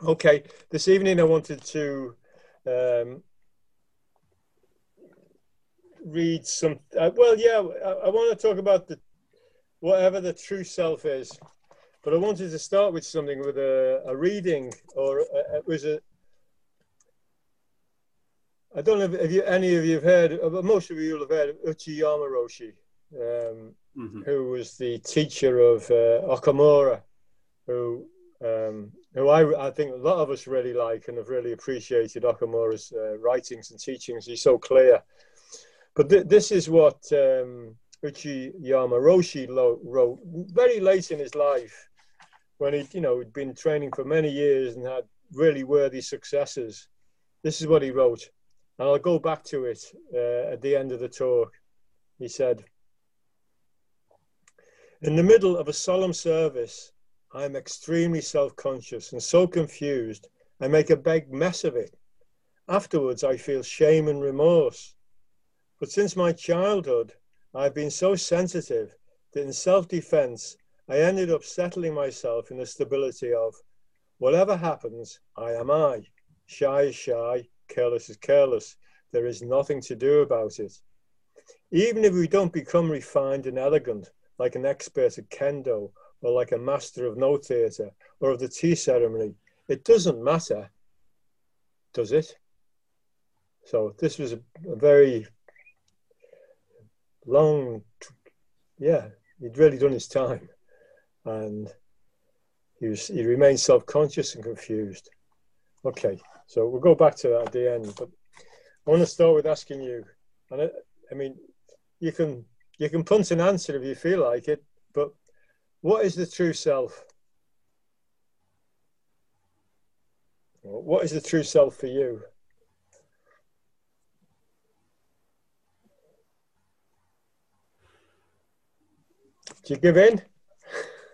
Okay, this evening I wanted to um, read some. Uh, well, yeah, I, I, want to talk about the whatever the true self is, but I wanted to start with something with a, a reading, or a, uh, it was a. I don't know if, if you, any of you have heard, but most of you will have heard of Uchiyama Roshi, um, mm-hmm. who was the teacher of uh, Okumura, who um, who I, I think a lot of us really like and have really appreciated Okumura's uh, writings and teachings. He's so clear. But th- this is what um, Uchiyama Roshi wrote very late in his life when he, you know, had been training for many years and had really worthy successes. This is what he wrote. And I'll go back to it uh, at the end of the talk. He said, In the middle of a solemn service, I am extremely self conscious and so confused, I make a big mess of it. Afterwards, I feel shame and remorse. But since my childhood, I've been so sensitive that in self defense, I ended up settling myself in the stability of whatever happens, I am I. Shy is shy, careless is careless. There is nothing to do about it. Even if we don't become refined and elegant, like an expert at kendo or like a master of Noh theatre or of the tea ceremony. It doesn't matter, does it? So this was a, a very long, yeah, he'd really done his time. And he, was, he remained self-conscious and confused. Okay, so we'll go back to that at the end. But I want to start with asking you, and I, I mean, you can you can punt an answer if you feel like it, but what is the true self? What is the true self for you? Do you give in?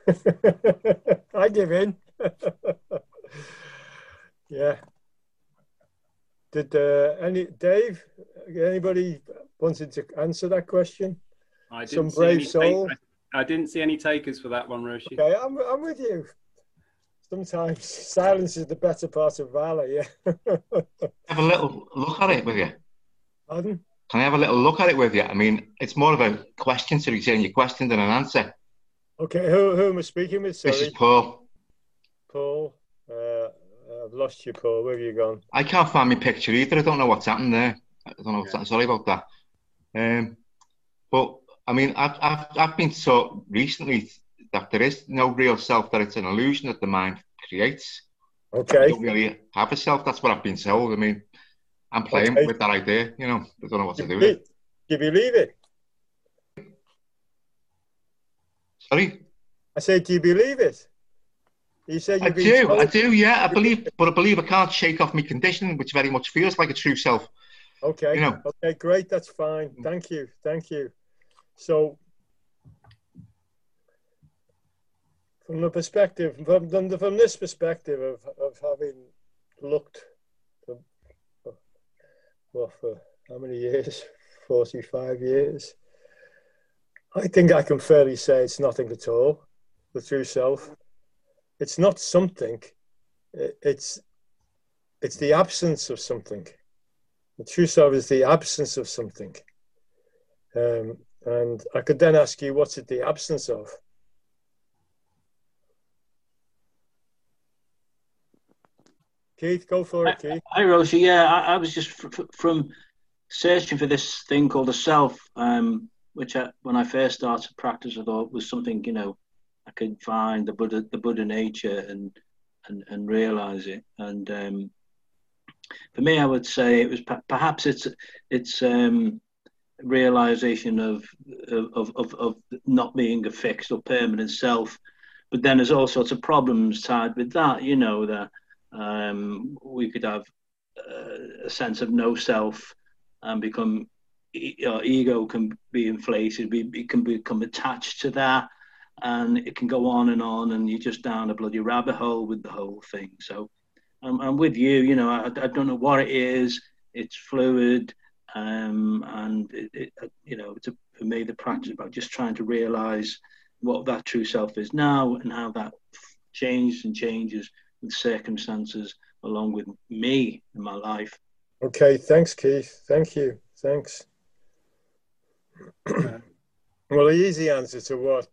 I give in. yeah. Did uh, any Dave? Anybody wanted to answer that question? I didn't Some brave soul. I didn't see any takers for that one, Roshi. Okay, I'm, I'm with you. Sometimes silence is the better part of valor, yeah. have a little look at it with you. Pardon? Can I have a little look at it with you? I mean, it's more of a question, so you're saying your question than an answer. Okay, who, who am I speaking with? Sorry. This is Paul. Paul, uh, I've lost you, Paul. Where have you gone? I can't find my picture either. I don't know what's happened there. I don't know. Yeah. Sorry about that. Um, but I mean, I've, I've, I've been taught recently that there is no real self, that it's an illusion that the mind creates. Okay. I don't really have a self. That's what I've been told. I mean, I'm playing okay. with that idea, you know, I don't know what to do with it. Do you believe it? Sorry? I said, do you believe it? You said I do, told. I do, yeah, I believe, but I believe I can't shake off my condition, which very much feels like a true self. Okay. You know? Okay, great. That's fine. Mm. Thank you. Thank you. So, from the perspective, from, from this perspective of, of having looked for, well, for how many years? 45 years. I think I can fairly say it's nothing at all, the true self. It's not something, it's, it's the absence of something. The true self is the absence of something. Um, and I could then ask you, what's it the absence of? Keith, go for it, Keith. Hi, Roshi. Yeah, I, I was just from searching for this thing called a self, um, which I, when I first started practice, I thought was something you know I could find the Buddha, the Buddha nature, and and and realize it. And um, for me, I would say it was perhaps it's it's um, realization of, of, of, of not being a fixed or permanent self. But then there's all sorts of problems tied with that, you know, that um, we could have uh, a sense of no self and become, our ego can be inflated, we, it can become attached to that. And it can go on and on, and you're just down a bloody rabbit hole with the whole thing. So I'm, I'm with you, you know, I, I don't know what it is, it's fluid um, and it, it, uh, you know, to, for me, the practice about just trying to realize what that true self is now and how that changes and changes with circumstances along with me in my life. Okay, thanks, Keith. Thank you. Thanks. well, the easy answer to what?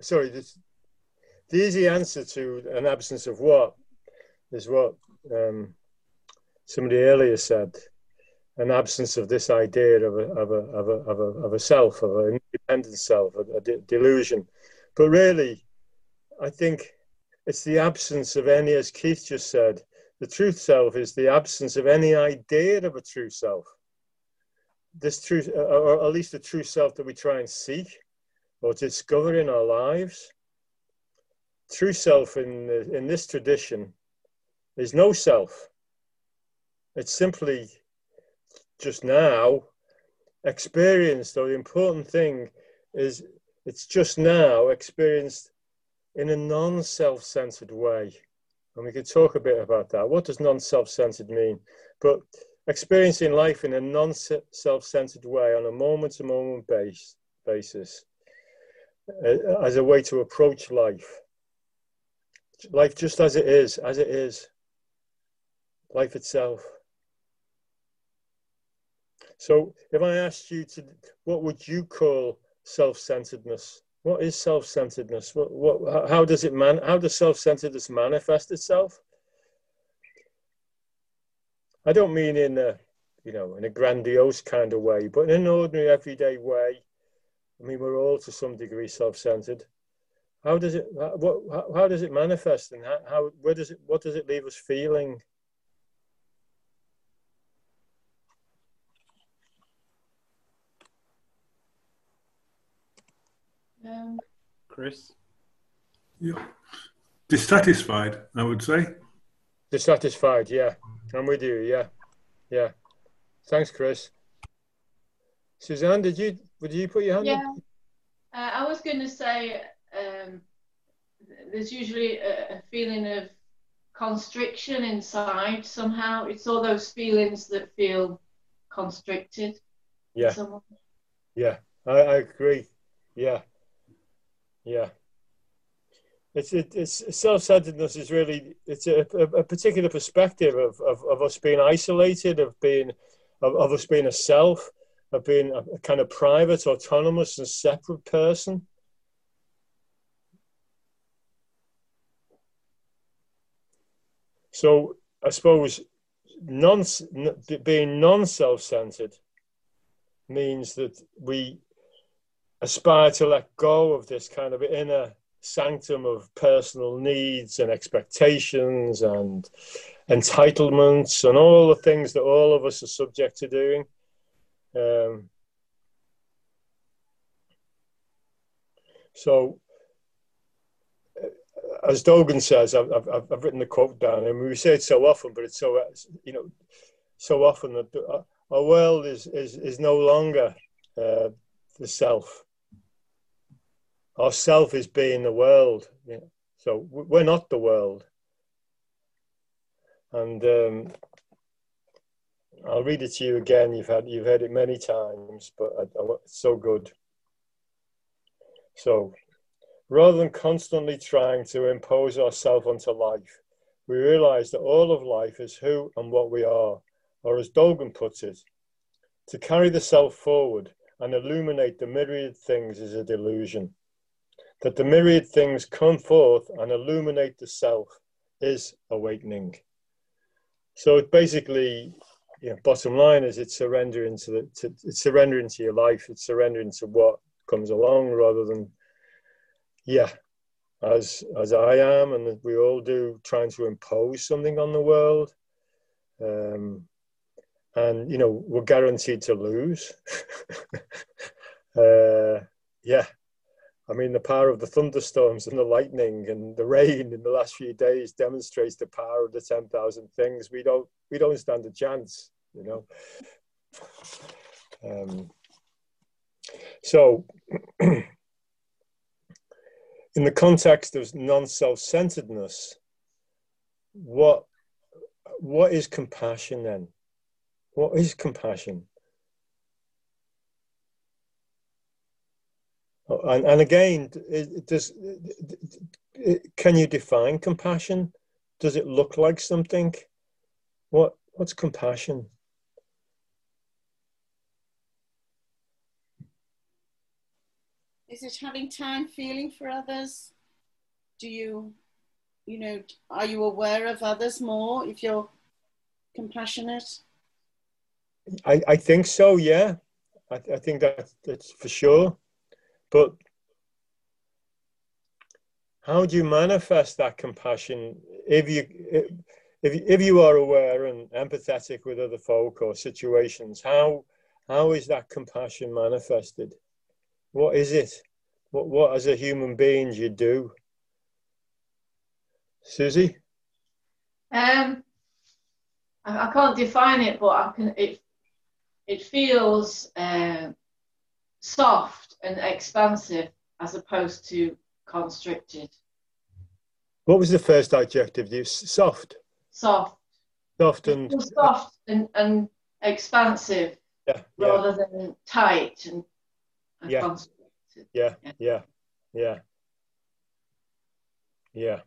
Sorry, this, the easy answer to an absence of what is what um, somebody earlier said an absence of this idea of a, of a, of a, of a, of a self, of an independent self, a, a de- delusion. But really, I think it's the absence of any, as Keith just said, the truth self is the absence of any idea of a true self. This truth, uh, or at least the true self that we try and seek or discover in our lives. True self in, in this tradition is no self. It's simply just now experienced, or the important thing is it's just now experienced in a non self centered way. And we could talk a bit about that. What does non self centered mean? But experiencing life in a non self centered way on a moment to moment basis uh, as a way to approach life. Life just as it is, as it is. Life itself. So if I asked you to, what would you call self-centeredness? What is self-centeredness? What, what, how does it man, how does self-centeredness manifest itself? I don't mean in a, you know, in a grandiose kind of way, but in an ordinary, everyday way. I mean, we're all to some degree self-centered. How does it, what, how, does it manifest, and how, where does it, what does it leave us feeling? Um, Chris? Yeah. Dissatisfied, I would say. Dissatisfied, yeah. I'm with you, yeah. Yeah. Thanks, Chris. Suzanne, did you would you put your hand yeah. up? Uh, I was going to say um, there's usually a, a, feeling of constriction inside somehow. It's all those feelings that feel constricted. Yeah. Yeah, I, I agree. Yeah. Yeah. It's, it, it's self-centeredness is really it's a, a, particular perspective of, of, of us being isolated, of being of, of us being a self, of being a, a kind of private, autonomous, and separate person. So I suppose non being non-self-centered means that we aspire to let go of this kind of inner sanctum of personal needs and expectations and entitlements and all the things that all of us are subject to doing. Um, so, uh, as Dogen says, I've, I've, I've, written the quote down, and we say it so often, but it's so you know so often that our world is is is no longer uh, the self our self is being the world. So we're not the world. And um, I'll read it to you again. You've had you've heard it many times, but it's so good. So, rather than constantly trying to impose ourselves onto life, we realize that all of life is who and what we are, or as Dogen puts it, to carry the self forward and illuminate the myriad things is a delusion that the myriad things come forth and illuminate the self is awakening. So it basically, you know, bottom line is it's surrendering to the, to, it's surrendering to your life. It's surrendering to what comes along rather than, yeah, as as I am and we all do, trying to impose something on the world. Um, and you know we're guaranteed to lose. uh, yeah, I mean, the power of the thunderstorms and the lightning and the rain in the last few days demonstrates the power of the 10,000 things. We don't, we don't stand a chance, you know. Um, so, in the context of non-self-centeredness, what, what is compassion then? What is compassion? And, and again, does, can you define compassion? does it look like something? What what's compassion? Is it having time feeling for others? Do you, you know, are you aware of others more if you're compassionate? I, I think so, yeah. I, I think that that's for sure. But how do you manifest that compassion if you if, if you are aware and empathetic with other folk or situations? How how is that compassion manifested? What is it? What what as a human being you do? Susie? Um I, I can't define it but i can it it feels uh, soft and expansive as opposed to constricted. What was the first adjective you used? Soft. Soft. Soft and soft and, and expansive yeah, rather yeah. than tight and, and yeah. constricted. Yeah, yeah, yeah, yeah.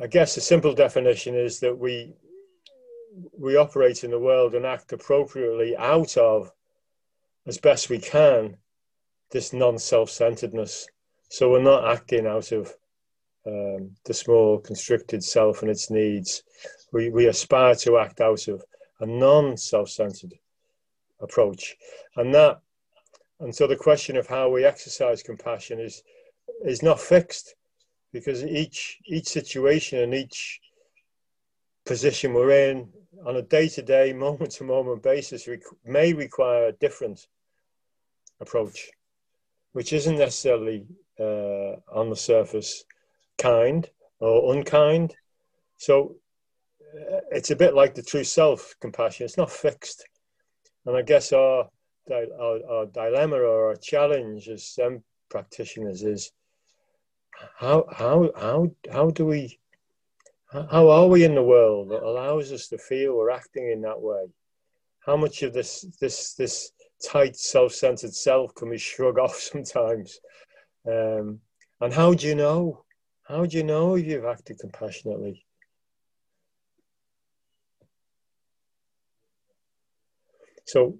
I guess the simple definition is that we we operate in the world and act appropriately out of as best we can this non-self-centeredness. So we're not acting out of um, the small constricted self and its needs. We, we aspire to act out of a non-self-centered approach. And that, and so the question of how we exercise compassion is, is not fixed because each, each situation and each position we're in on a day-to-day, moment-to-moment basis may require a different approach which isn't necessarily uh, on the surface kind or unkind. So uh, it's a bit like the true self compassion. It's not fixed, and I guess our our, our dilemma or our challenge as some practitioners is how how how how do we how are we in the world that allows us to feel we're acting in that way? How much of this this this tight, self-centered self can we shrug off sometimes? Um, and how do you know? How do you know if you've acted compassionately? So,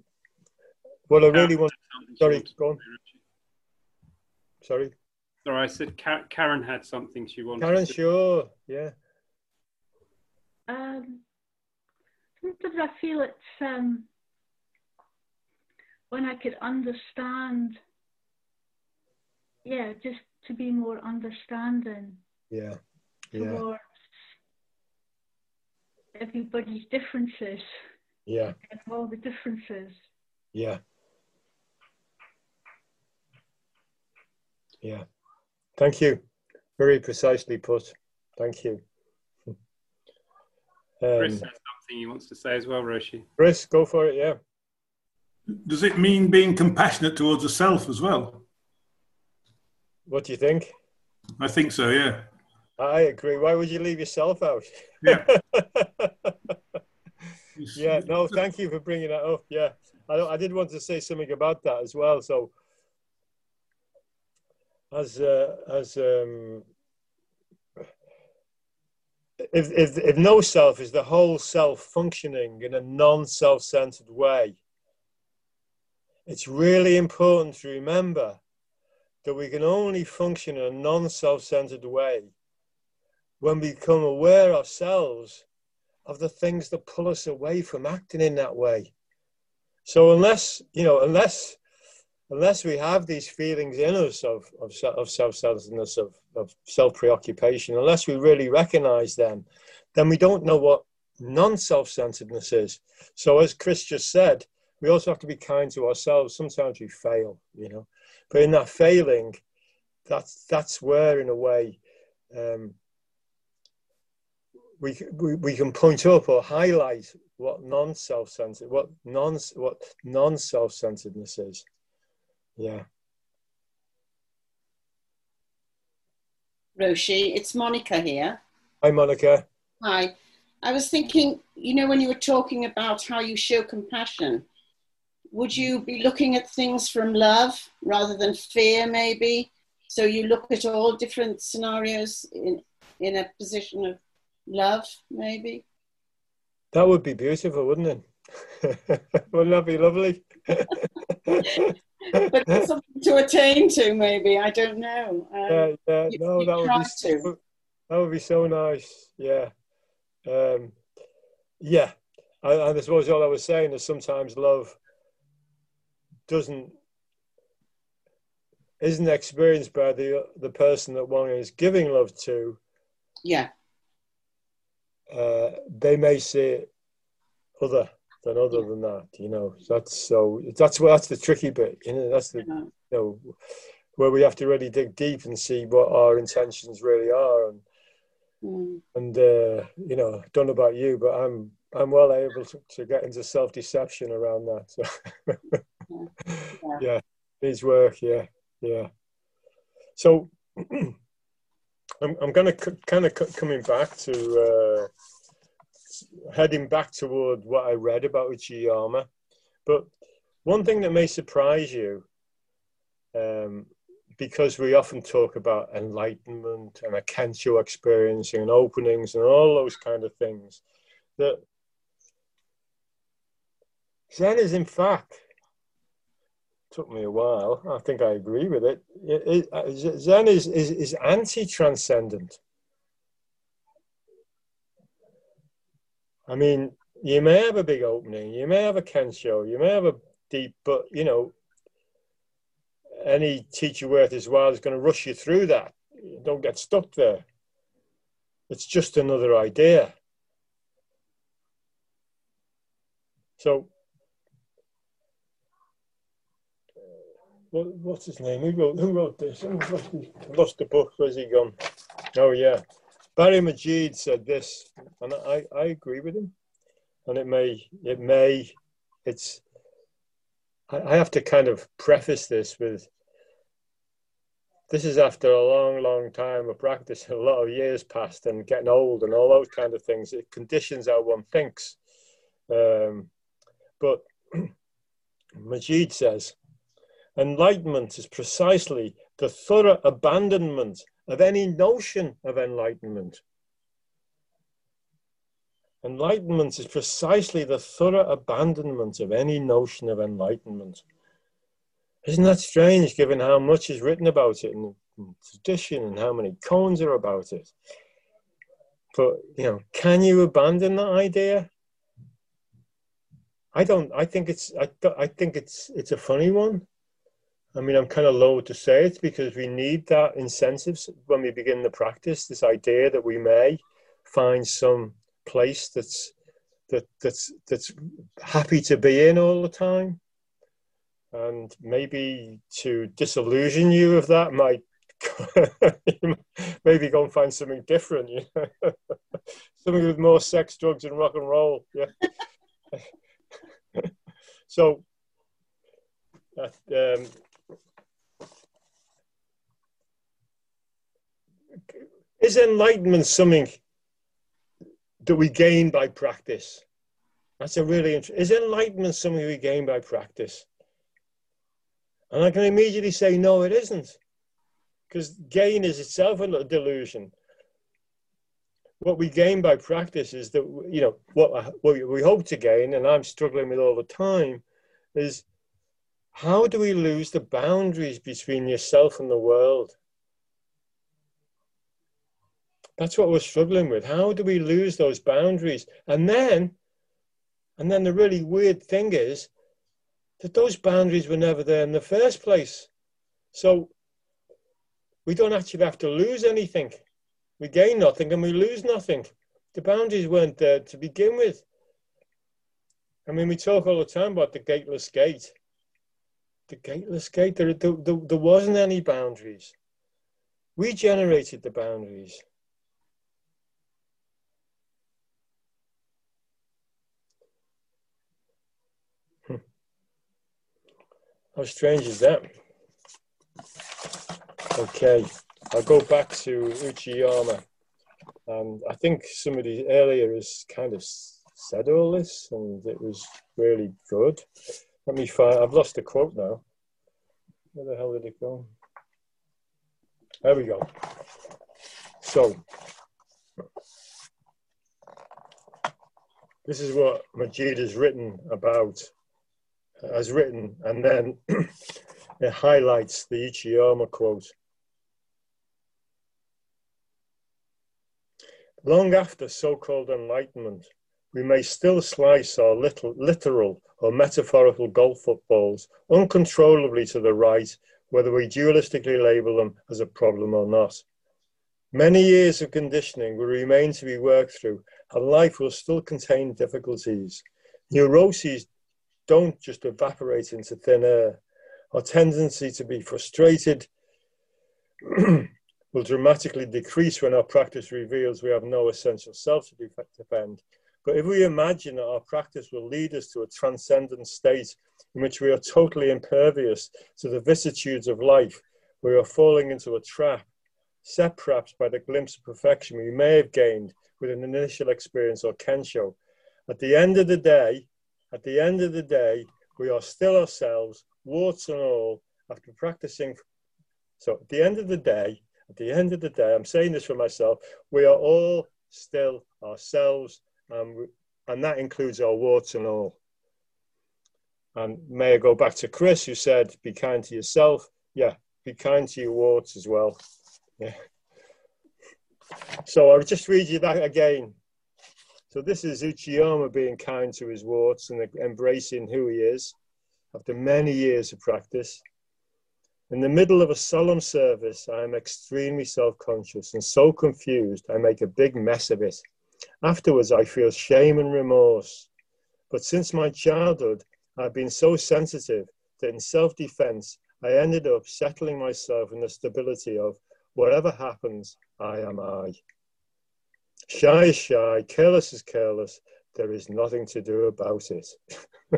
what I really want. Sorry, go on. Sorry. Sorry, I said Karen had something she wanted. Karen, sure, yeah. Um, sometimes I feel it's um, when I could understand, yeah, just to be more understanding. Yeah. yeah. Towards everybody's differences. Yeah. And all the differences. Yeah. Yeah. Thank you. Very precisely put. Thank you. Um, Chris has something he wants to say as well, Roshi. Chris, go for it. Yeah. Does it mean being compassionate towards the self as well? What do you think? I think so, yeah. I agree. Why would you leave yourself out? Yeah. yeah, no, thank you for bringing that up. Yeah, I, I did want to say something about that as well. So, as uh, as um, if, if if no self is the whole self functioning in a non-self-centered way, it's really important to remember that we can only function in a non self centered way when we become aware ourselves of the things that pull us away from acting in that way. So, unless, you know, unless unless we have these feelings in us of, of, of self-centeredness, of, of self-preoccupation, unless we really recognize them, then we don't know what non-self-centeredness is. So as Chris just said, we also have to be kind to ourselves. Sometimes we fail, you know, but in that failing, that's that's where, in a way, um, we, we we can point up or highlight what non-self-centered, what non what non-self-centeredness is. Yeah. Roshi, it's Monica here. Hi, Monica. Hi. I was thinking, you know, when you were talking about how you show compassion, would you be looking at things from love rather than fear, maybe? So you look at all different scenarios in, in a position of love, maybe. That would be beautiful, wouldn't it? wouldn't that be lovely? but something to attain to, maybe. I don't know. Um, yeah, yeah, you, no, that would be so, that would be so nice. Yeah, um, yeah. I, I suppose all I was saying is sometimes love doesn't isn't experienced by the the person that one is giving love to. Yeah. Uh, they may see it other than other yeah. than that, you know. That's so that's what that's the tricky bit, you know. That's the you know where we have to really dig deep and see what our intentions really are, and mm. and uh, you know, don't know about you, but I'm I'm well able to, to get into self deception around that. So yeah. yeah, needs work. Yeah, yeah. So I'm I'm going to c- kind of c- coming back to. Uh, heading back toward what I read about Uchiyama. But one thing that may surprise you, um, because we often talk about enlightenment and a Kensho experiencing and openings and all those kind of things, that Zen is in fact took me a while. I think I agree with it. it, it Zen is, is, is anti transcendent. I mean, you may have a big opening, you may have a Kensho, you may have a deep, but you know, any teacher worth his while is going to rush you through that. Don't get stuck there. It's just another idea. So, what, what's his name? Who wrote, who wrote this? I lost the book. Where's he gone? Oh, yeah. Barry Magid said this, and I, I agree with him. And it may, it may, it's, I, I have to kind of preface this with this is after a long, long time of practice, a lot of years passed, and getting old, and all those kind of things. It conditions how one thinks. Um, but Magid says, enlightenment is precisely the thorough abandonment of any notion of enlightenment. Enlightenment is precisely the thorough abandonment of any notion of enlightenment. Isn't that strange given how much is written about it in, tradition and how many koans are about it? But, you know, can you abandon that idea? I don't, I think it's, I, I think it's, it's a funny one. I mean, I'm kind of loath to say it because we need that incentives when we begin the practice. This idea that we may find some place that's that that's that's happy to be in all the time, and maybe to disillusion you of that might maybe go and find something different. You know? something with more sex, drugs, and rock and roll. Yeah. so. Um, Is enlightenment something that we gain by practice? That's a really interesting. Is enlightenment something we gain by practice? And I can immediately say, no, it isn't. Because gain is itself a delusion. What we gain by practice is that, you know, what, what we hope to gain, and I'm struggling with all the time, is how do we lose the boundaries between yourself and the world? That's what we're struggling with. How do we lose those boundaries? And then, and then the really weird thing is that those boundaries were never there in the first place. So we don't actually have to lose anything. We gain nothing and we lose nothing. The boundaries weren't there to begin with. I mean, we talk all the time about the gateless gate. The gateless gate, there, there, there, there wasn't any boundaries. We generated the boundaries. How strange is that? Okay, I'll go back to Uchiyama. Um, I think somebody earlier has kind of said all this, and it was really good. Let me find. I've lost the quote now. Where the hell did it go? There we go. So, this is what Magid has written about has written, and then it highlights the Uchiyama quote. Long after so-called enlightenment, we may still slice our little, literal or metaphorical golf footballs uncontrollably to the right, whether we dualistically label them as a problem or not. Many years of conditioning will remain to be worked through, and life will still contain difficulties. Neuroses don't just evaporate into thin air. Our tendency to be frustrated will dramatically decrease when our practice reveals we have no essential self to defend. But if we imagine that our practice will lead us to a transcendent state in which we are totally impervious to the vicissitudes of life, we are falling into a trap, set perhaps by the glimpse of perfection we may have gained with an initial experience or kensho. At the end of the day, at the end of the day, we are still ourselves, warts and all, after practicing. So at the end of the day, at the end of the day, I'm saying this for myself, we are all still ourselves, and, and that includes our warts and all. And may I go back to Chris, who said, be kind to yourself. Yeah, be kind to your warts as well. Yeah. So I'll just read you that again. So this is Uchiyama being kind to his warts and embracing who he is after many years of practice. In the middle of a solemn service, I am extremely self conscious and so confused, I make a big mess of it. Afterwards, I feel shame and remorse. But since my childhood, I've been so sensitive that in self defense, I ended up settling myself in the stability of whatever happens, I am I. Shy is shy, careless is careless, there is nothing to do about it.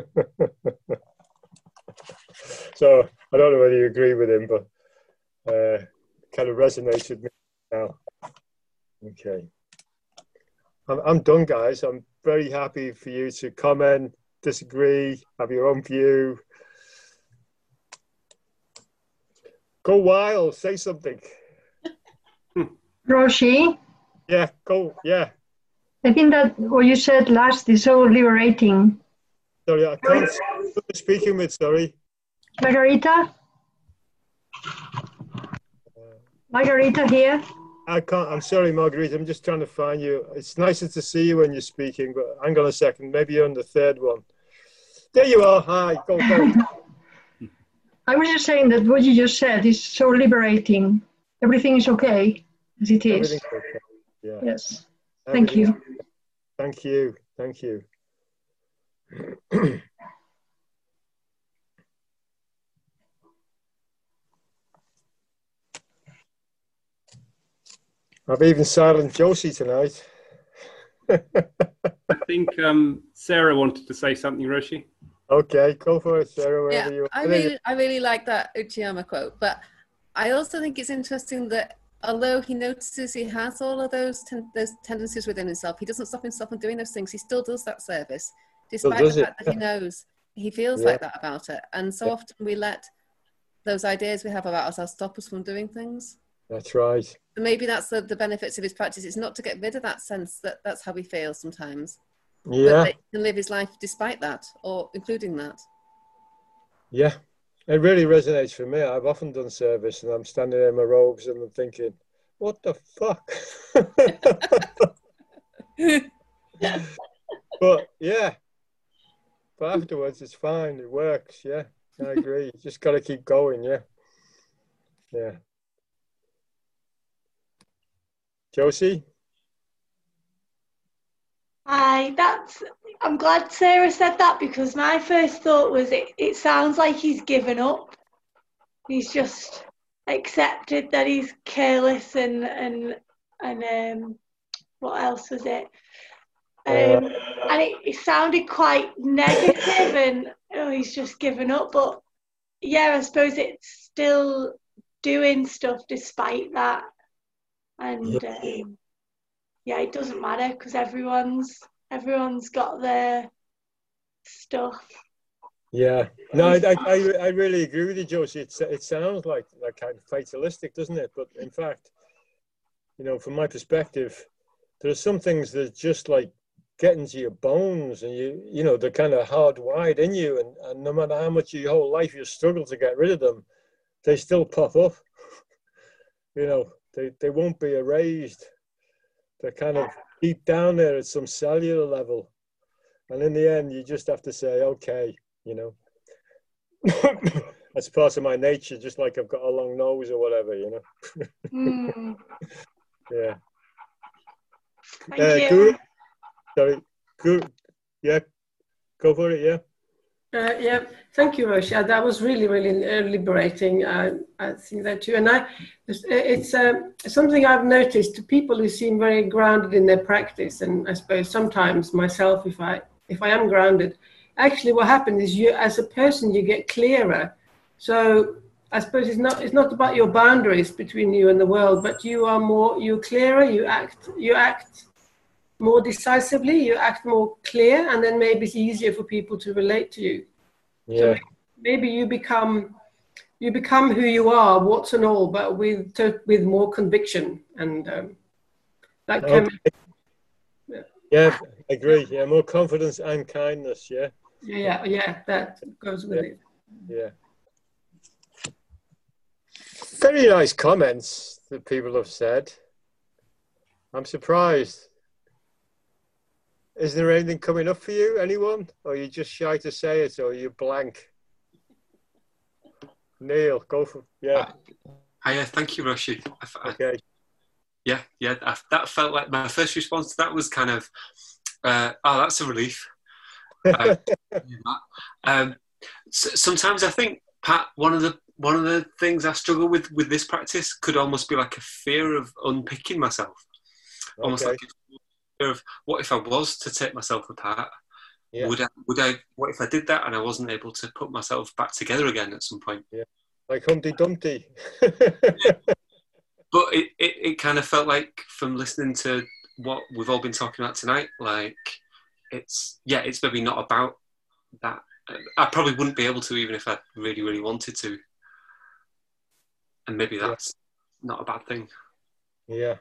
so I don't know whether you agree with him, but uh, kind of resonates with me now. Okay. I'm, I'm done, guys. I'm very happy for you to comment, disagree, have your own view. Go wild, say something. Roshi? Yeah, go, yeah. I think that what you said last is so liberating. Sorry, I can't speaking with, sorry. Margarita? Uh, Margarita here? I can't, I'm sorry, Margarita, I'm just trying to find you. It's nicer to see you when you're speaking, but hang on a second, maybe you're on the third one. There you are, hi, go, go. I was just saying that what you just said is so liberating. Everything is okay as it is. Okay. Yeah. Yes. Thank you. Thank you. Thank you. I've even silenced Josie tonight. I think um, Sarah wanted to say something, Roshi. Okay, go for it, Sarah. Yeah, you I really, I really like that Uchiyama quote, but I also think it's interesting that although he notices he has all of those ten- those tendencies within himself, he doesn't stop himself from doing those things. He still does that service, despite the fact it. that he knows he feels yeah. like that about it. And so yeah. often we let those ideas we have about ourselves stop us from doing things. That's right. maybe that's the, the benefits of his practice. It's not to get rid of that sense that that's how we feels sometimes. Yeah. But he can live his life despite that or including that. Yeah. It really resonates for me. I've often done service and I'm standing there in my robes and I'm thinking, what the fuck? but yeah. But afterwards it's fine. It works. Yeah. I agree. just got to keep going. Yeah. Yeah. Josie? Hi, that's. I'm glad Sarah said that because my first thought was it, it sounds like he's given up. He's just accepted that he's careless and and and um what else was it? Um, and it, it sounded quite negative and oh he's just given up. But yeah, I suppose it's still doing stuff despite that and um, yeah, it doesn't matter because everyone's everyone's got their stuff. Yeah, no, I, I, I really agree with you, Josie. It's, it sounds like like kind of fatalistic, doesn't it? But in fact, you know, from my perspective, there are some things that just like get into your bones and you you know they're kind of hardwired in you and, and no matter how much your whole life you struggle to get rid of them they still pop up you know they, they won't be erased they're kind of deep down there at some cellular level. And in the end you just have to say okay you know. That's part of my nature just like i've got a long nose or whatever you know. Mm, yeah. Thank uh, you. Guru, sorry Guru, yeah. Go for it yeah Uh, yeah, thank you, Roshi. Uh, That was really, really uh, liberating. Uh, I think that too. And I, it's, uh, something I've noticed to people who seem very grounded in their practice, and I suppose sometimes myself, if I if I am grounded, actually what happens is you, as a person, you get clearer. So I suppose it's not it's not about your boundaries between you and the world, but you are more you're clearer. You act you act more decisively. You act more clear, and then maybe it's easier for people to relate to you. yeah maybe you become you become who you are, what's and all, but with to- with more conviction and um, that can Okay. yeah I agree yeah more confidence and kindness yeah yeah yeah that goes with it. Yeah. Very nice comments that people have said. I'm surprised. Is there anything coming up for you, anyone? Or are you just shy to say it, or are you blank? Neil, go for yeah. Hi, uh, thank you, Roshi. I f- I- Okay. yeah, yeah, I, that felt like my first response to that was kind of, uh, oh, that's a relief. Uh, um, s- sometimes I think Pat, one of the one of the things I struggle with with this practice could almost be like a fear of unpicking myself, almost Okay. like a fear of what if I was to take myself apart. Yeah. Would I? Would I? What if I did that and I wasn't able to put myself back together again at some point? Yeah. Like Humpty Dumpty. but it, it, it kind of felt like from listening to what we've all been talking about tonight like it's yeah it's maybe not about that i probably wouldn't be able to even if i really really wanted to and maybe that's not a bad thing Yeah.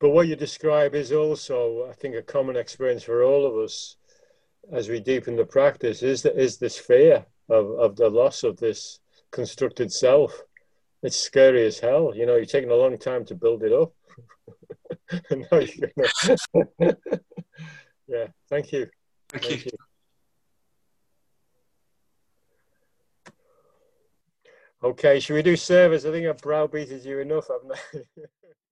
But what you describe is also, I think, a common experience for all of us as we deepen the practice is that is this fear of, of the loss of this constructed self. It's scary as hell. You know, you're taking a long time to build it up. And now you're gonna- yeah, thank you. Thank you. Okay, should we do service? I think I've browbeated you enough, haven't I?